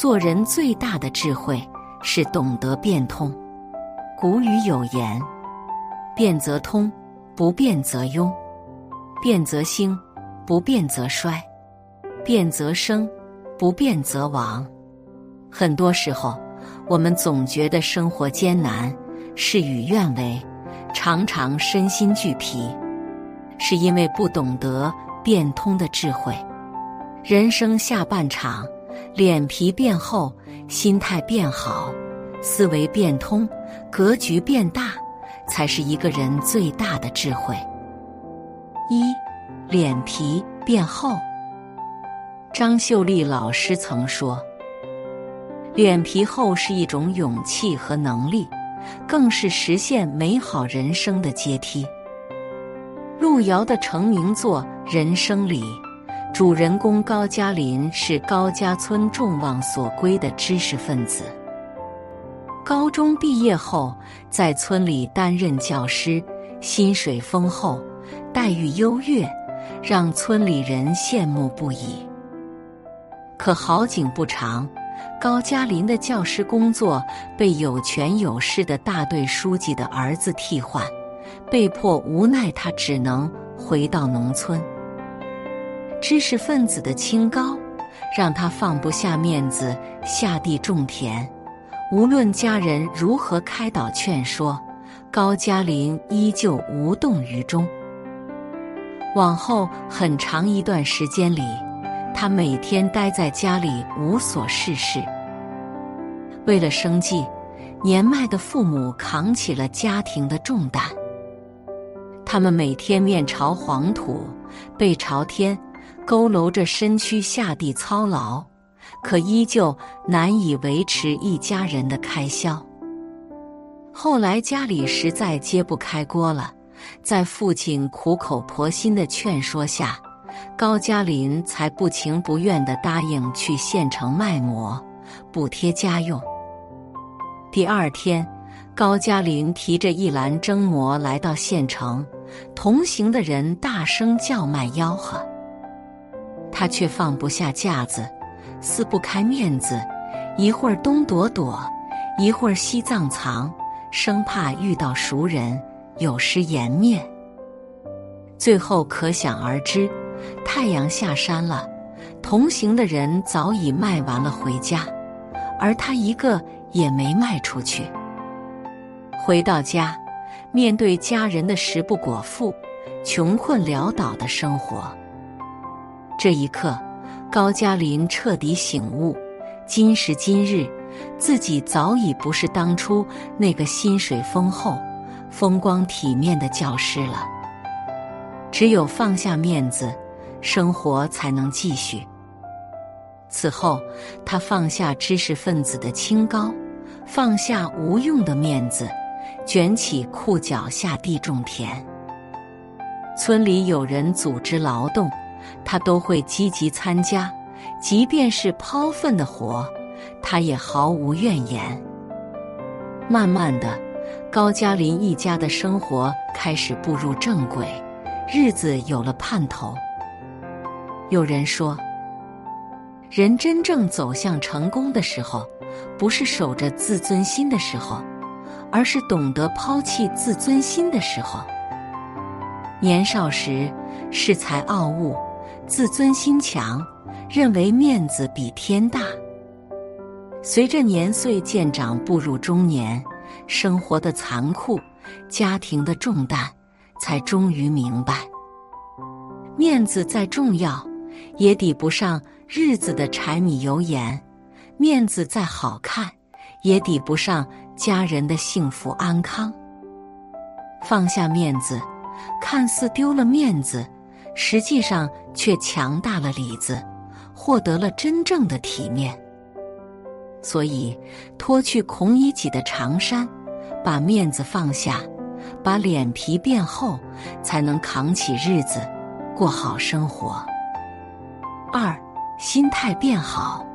做人最大的智慧是懂得变通。古语有言：“变则通，不变则庸；变则兴，不变则衰；变则生，不变则亡。”很多时候，我们总觉得生活艰难，事与愿违，常常身心俱疲，是因为不懂得变通的智慧。人生下半场，脸皮变厚，心态变好，思维变通，格局变大，才是一个人最大的智慧。一，脸皮变厚。张秀丽老师曾说：“脸皮厚是一种勇气和能力，更是实现美好人生的阶梯。”路遥的成名作《人生》里。主人公高加林是高家村众望所归的知识分子。高中毕业后，在村里担任教师，薪水丰厚，待遇优越，让村里人羡慕不已。可好景不长，高加林的教师工作被有权有势的大队书记的儿子替换，被迫无奈，他只能回到农村。知识分子的清高，让他放不下面子，下地种田。无论家人如何开导劝说，高加林依旧无动于衷。往后很长一段时间里，他每天待在家里无所事事。为了生计，年迈的父母扛起了家庭的重担。他们每天面朝黄土，背朝天。佝偻着身躯下地操劳，可依旧难以维持一家人的开销。后来家里实在揭不开锅了，在父亲苦口婆心的劝说下，高加林才不情不愿地答应去县城卖馍，补贴家用。第二天，高加林提着一篮蒸馍来到县城，同行的人大声叫卖吆喝。他却放不下架子，撕不开面子，一会儿东躲躲，一会儿西藏藏，生怕遇到熟人有失颜面。最后可想而知，太阳下山了，同行的人早已卖完了回家，而他一个也没卖出去。回到家，面对家人的食不果腹、穷困潦倒的生活。这一刻，高加林彻底醒悟：今时今日，自己早已不是当初那个薪水丰厚、风光体面的教师了。只有放下面子，生活才能继续。此后，他放下知识分子的清高，放下无用的面子，卷起裤脚下地种田。村里有人组织劳动。他都会积极参加，即便是抛粪的活，他也毫无怨言。慢慢的，高加林一家的生活开始步入正轨，日子有了盼头。有人说，人真正走向成功的时候，不是守着自尊心的时候，而是懂得抛弃自尊心的时候。年少时恃才傲物。自尊心强，认为面子比天大。随着年岁渐长，步入中年，生活的残酷，家庭的重担，才终于明白：面子再重要，也抵不上日子的柴米油盐；面子再好看，也抵不上家人的幸福安康。放下面子，看似丢了面子。实际上却强大了里子，获得了真正的体面。所以，脱去孔乙己的长衫，把面子放下，把脸皮变厚，才能扛起日子，过好生活。二，心态变好。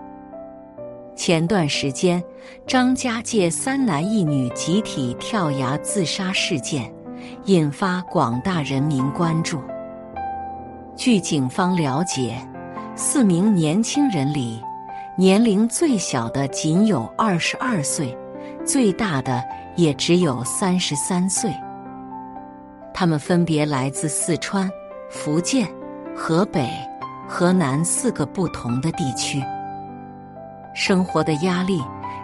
前段时间，张家界三男一女集体跳崖自杀事件，引发广大人民关注。据警方了解，四名年轻人里，年龄最小的仅有二十二岁，最大的也只有三十三岁。他们分别来自四川、福建、河北、河南四个不同的地区。生活的压力、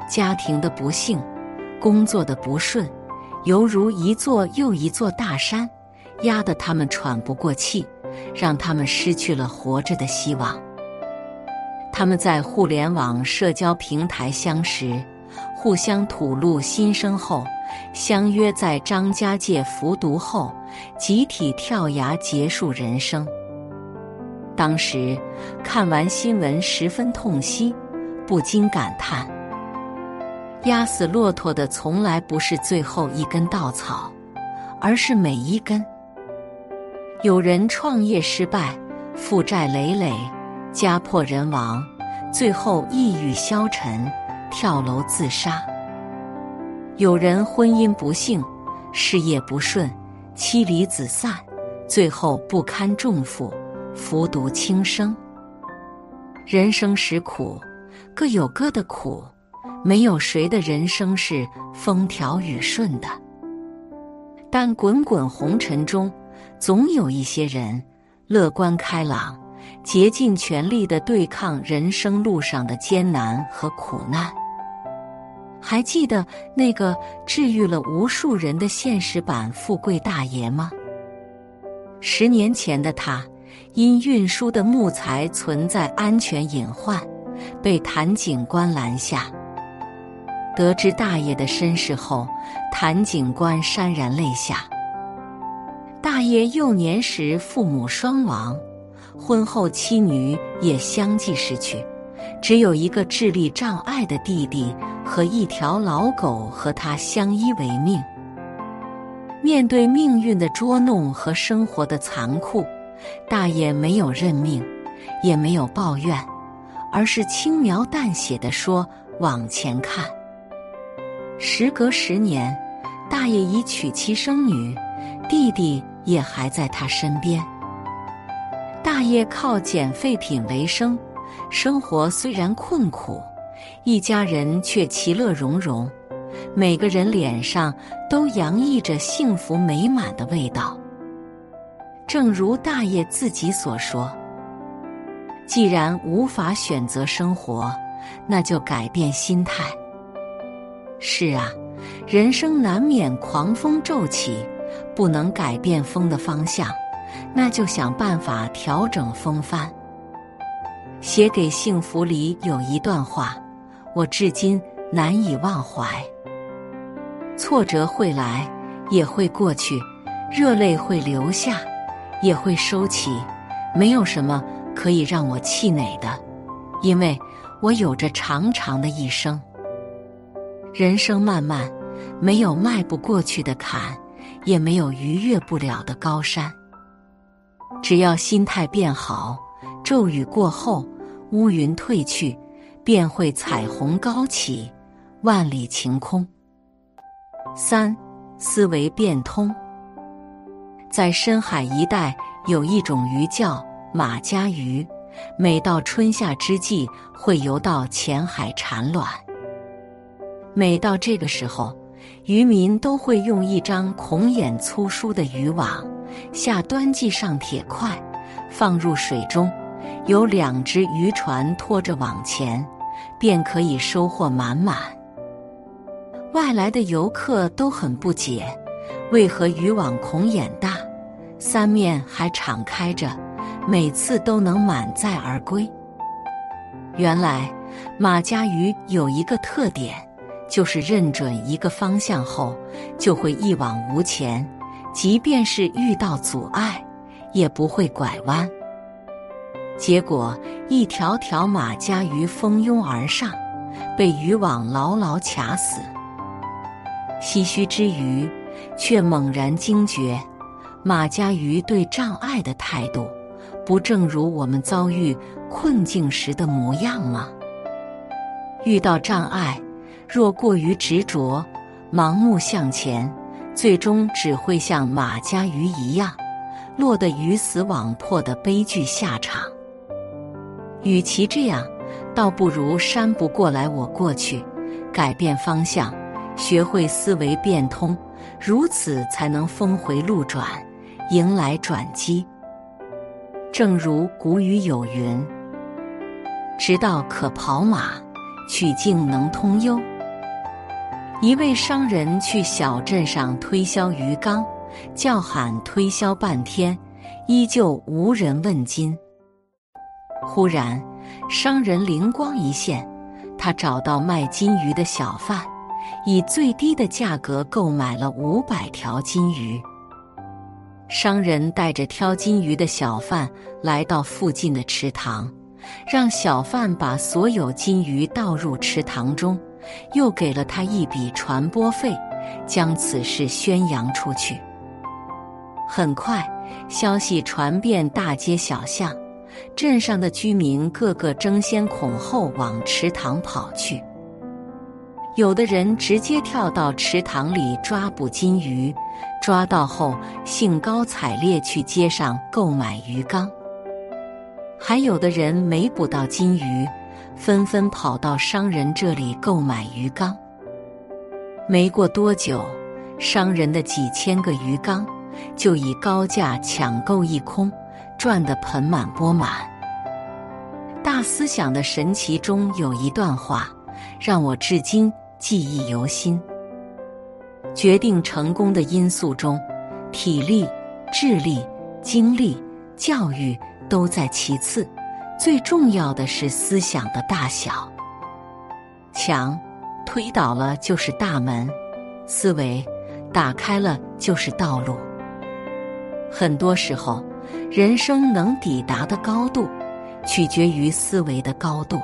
家庭的不幸、工作的不顺，犹如一座又一座大山，压得他们喘不过气，让他们失去了活着的希望。他们在互联网社交平台相识，互相吐露心声后。相约在张家界服毒后，集体跳崖结束人生。当时看完新闻，十分痛惜，不禁感叹：压死骆驼的从来不是最后一根稻草，而是每一根。有人创业失败，负债累累，家破人亡，最后抑郁消沉，跳楼自杀。有人婚姻不幸，事业不顺，妻离子散，最后不堪重负，服毒轻生。人生实苦，各有各的苦，没有谁的人生是风调雨顺的。但滚滚红尘中，总有一些人乐观开朗，竭尽全力的对抗人生路上的艰难和苦难。还记得那个治愈了无数人的现实版富贵大爷吗？十年前的他，因运输的木材存在安全隐患，被谭警官拦下。得知大爷的身世后，谭警官潸然泪下。大爷幼年时父母双亡，婚后妻女也相继逝去。只有一个智力障碍的弟弟和一条老狗和他相依为命。面对命运的捉弄和生活的残酷，大爷没有认命，也没有抱怨，而是轻描淡写的说：“往前看。”时隔十年，大爷已娶妻生女，弟弟也还在他身边。大爷靠捡废品为生。生活虽然困苦，一家人却其乐融融，每个人脸上都洋溢着幸福美满的味道。正如大爷自己所说：“既然无法选择生活，那就改变心态。”是啊，人生难免狂风骤起，不能改变风的方向，那就想办法调整风帆。写给幸福里有一段话，我至今难以忘怀。挫折会来，也会过去；热泪会流下，也会收起。没有什么可以让我气馁的，因为我有着长长的一生。人生漫漫，没有迈不过去的坎，也没有逾越不了的高山。只要心态变好。骤雨过后，乌云退去，便会彩虹高起，万里晴空。三，思维变通。在深海一带有一种鱼叫马家鱼，每到春夏之际会游到浅海产卵。每到这个时候，渔民都会用一张孔眼粗疏的渔网，下端系上铁块，放入水中。有两只渔船拖着往前，便可以收获满满。外来的游客都很不解，为何渔网孔眼大，三面还敞开着，每次都能满载而归？原来马家鱼有一个特点，就是认准一个方向后，就会一往无前，即便是遇到阻碍，也不会拐弯。结果，一条条马家鱼蜂拥而上，被渔网牢牢卡死。唏嘘之余，却猛然惊觉，马家鱼对障碍的态度，不正如我们遭遇困境时的模样吗？遇到障碍，若过于执着、盲目向前，最终只会像马家鱼一样，落得鱼死网破的悲剧下场。与其这样，倒不如山不过来我过去，改变方向，学会思维变通，如此才能峰回路转，迎来转机。正如古语有云：“直道可跑马，曲径能通幽。”一位商人去小镇上推销鱼缸，叫喊推销半天，依旧无人问津。忽然，商人灵光一现，他找到卖金鱼的小贩，以最低的价格购买了五百条金鱼。商人带着挑金鱼的小贩来到附近的池塘，让小贩把所有金鱼倒入池塘中。又给了他一笔传播费，将此事宣扬出去。很快，消息传遍大街小巷，镇上的居民个个争先恐后往池塘跑去。有的人直接跳到池塘里抓捕金鱼，抓到后兴高采烈去街上购买鱼缸。还有的人没捕到金鱼。纷纷跑到商人这里购买鱼缸。没过多久，商人的几千个鱼缸就以高价抢购一空，赚得盆满钵满。大思想的神奇中有一段话，让我至今记忆犹新。决定成功的因素中，体力、智力、精力、教育都在其次。最重要的是思想的大小，墙推倒了就是大门，思维打开了就是道路。很多时候，人生能抵达的高度，取决于思维的高度。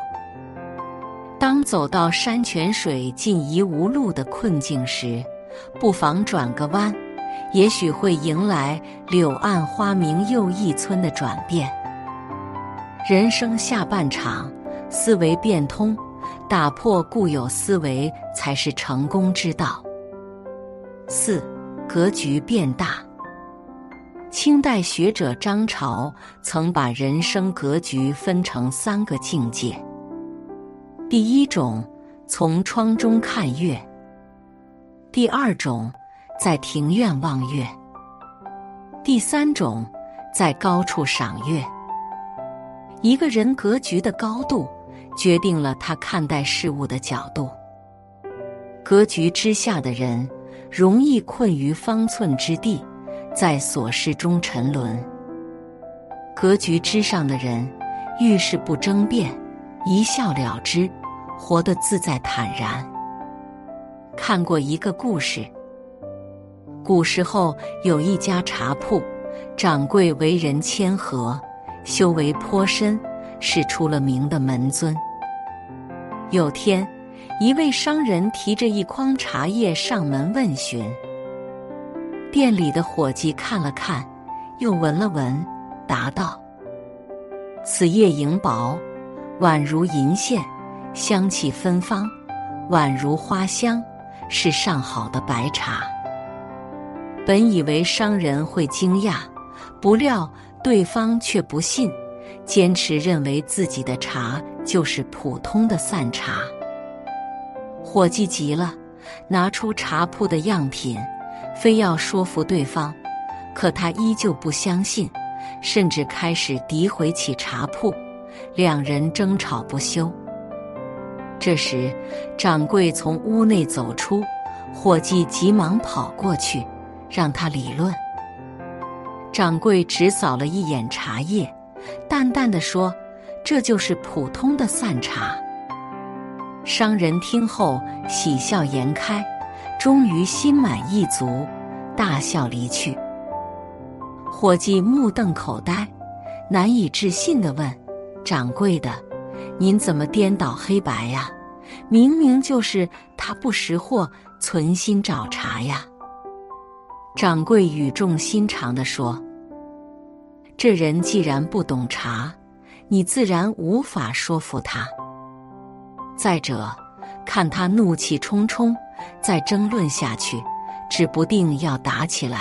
当走到山泉水尽疑无路的困境时，不妨转个弯，也许会迎来柳暗花明又一村的转变。人生下半场，思维变通，打破固有思维才是成功之道。四，格局变大。清代学者张潮曾把人生格局分成三个境界：第一种，从窗中看月；第二种，在庭院望月；第三种，在高处赏月。一个人格局的高度，决定了他看待事物的角度。格局之下的人，容易困于方寸之地，在琐事中沉沦；格局之上的人，遇事不争辩，一笑了之，活得自在坦然。看过一个故事：古时候有一家茶铺，掌柜为人谦和。修为颇深，是出了名的门尊。有天，一位商人提着一筐茶叶上门问询。店里的伙计看了看，又闻了闻，答道：“此叶莹薄，宛如银线，香气芬芳，宛如花香，是上好的白茶。”本以为商人会惊讶，不料。对方却不信，坚持认为自己的茶就是普通的散茶。伙计急了，拿出茶铺的样品，非要说服对方，可他依旧不相信，甚至开始诋毁起茶铺，两人争吵不休。这时，掌柜从屋内走出，伙计急忙跑过去，让他理论。掌柜只扫了一眼茶叶，淡淡的说：“这就是普通的散茶。”商人听后喜笑颜开，终于心满意足，大笑离去。伙计目瞪口呆，难以置信的问：“掌柜的，您怎么颠倒黑白呀？明明就是他不识货，存心找茬呀！”掌柜语重心长的说。这人既然不懂茶，你自然无法说服他。再者，看他怒气冲冲，再争论下去，指不定要打起来。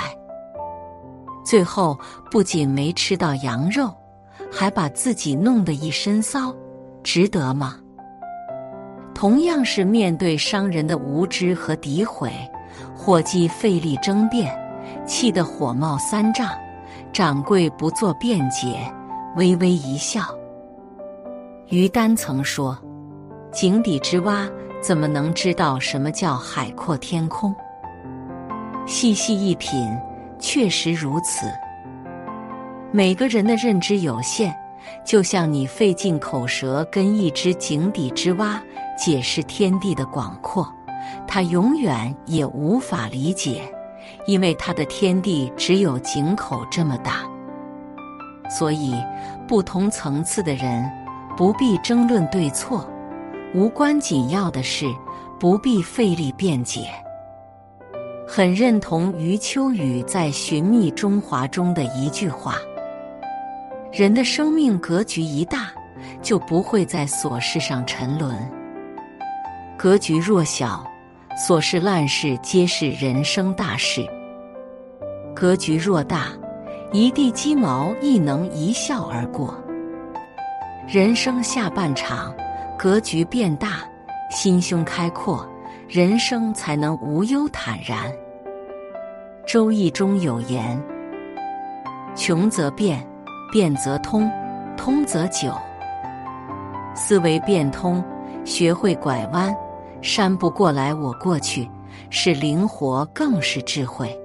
最后不仅没吃到羊肉，还把自己弄得一身骚，值得吗？同样是面对商人的无知和诋毁，伙计费力争辩，气得火冒三丈。掌柜不做辩解，微微一笑。于丹曾说：“井底之蛙怎么能知道什么叫海阔天空？”细细一品，确实如此。每个人的认知有限，就像你费尽口舌跟一只井底之蛙解释天地的广阔，他永远也无法理解。因为他的天地只有井口这么大，所以不同层次的人不必争论对错，无关紧要的事不必费力辩解。很认同余秋雨在《寻觅中华》中的一句话：“人的生命格局一大，就不会在琐事上沉沦；格局若小。”琐事烂事皆是人生大事，格局若大，一地鸡毛亦能一笑而过。人生下半场，格局变大，心胸开阔，人生才能无忧坦然。《周易》中有言：“穷则变，变则通，通则久。”思维变通，学会拐弯。山不过来，我过去，是灵活，更是智慧。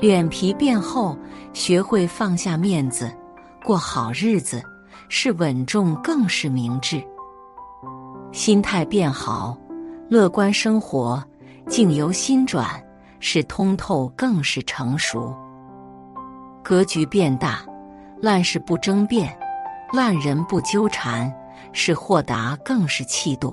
脸皮变厚，学会放下面子，过好日子，是稳重，更是明智。心态变好，乐观生活，境由心转，是通透，更是成熟。格局变大，烂事不争辩，烂人不纠缠，是豁达，更是气度。